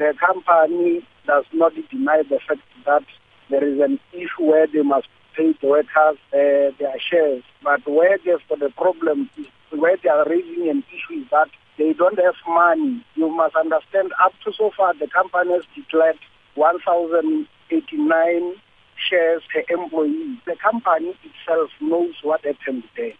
the company does not deny the fact that there is an issue where they must pay the workers uh, their shares. But where there's the problem is, where they are raising an issue is that they don't have money. You must understand, up to so far, the company has declared 1,089 shares per employee. The company itself knows what happened there.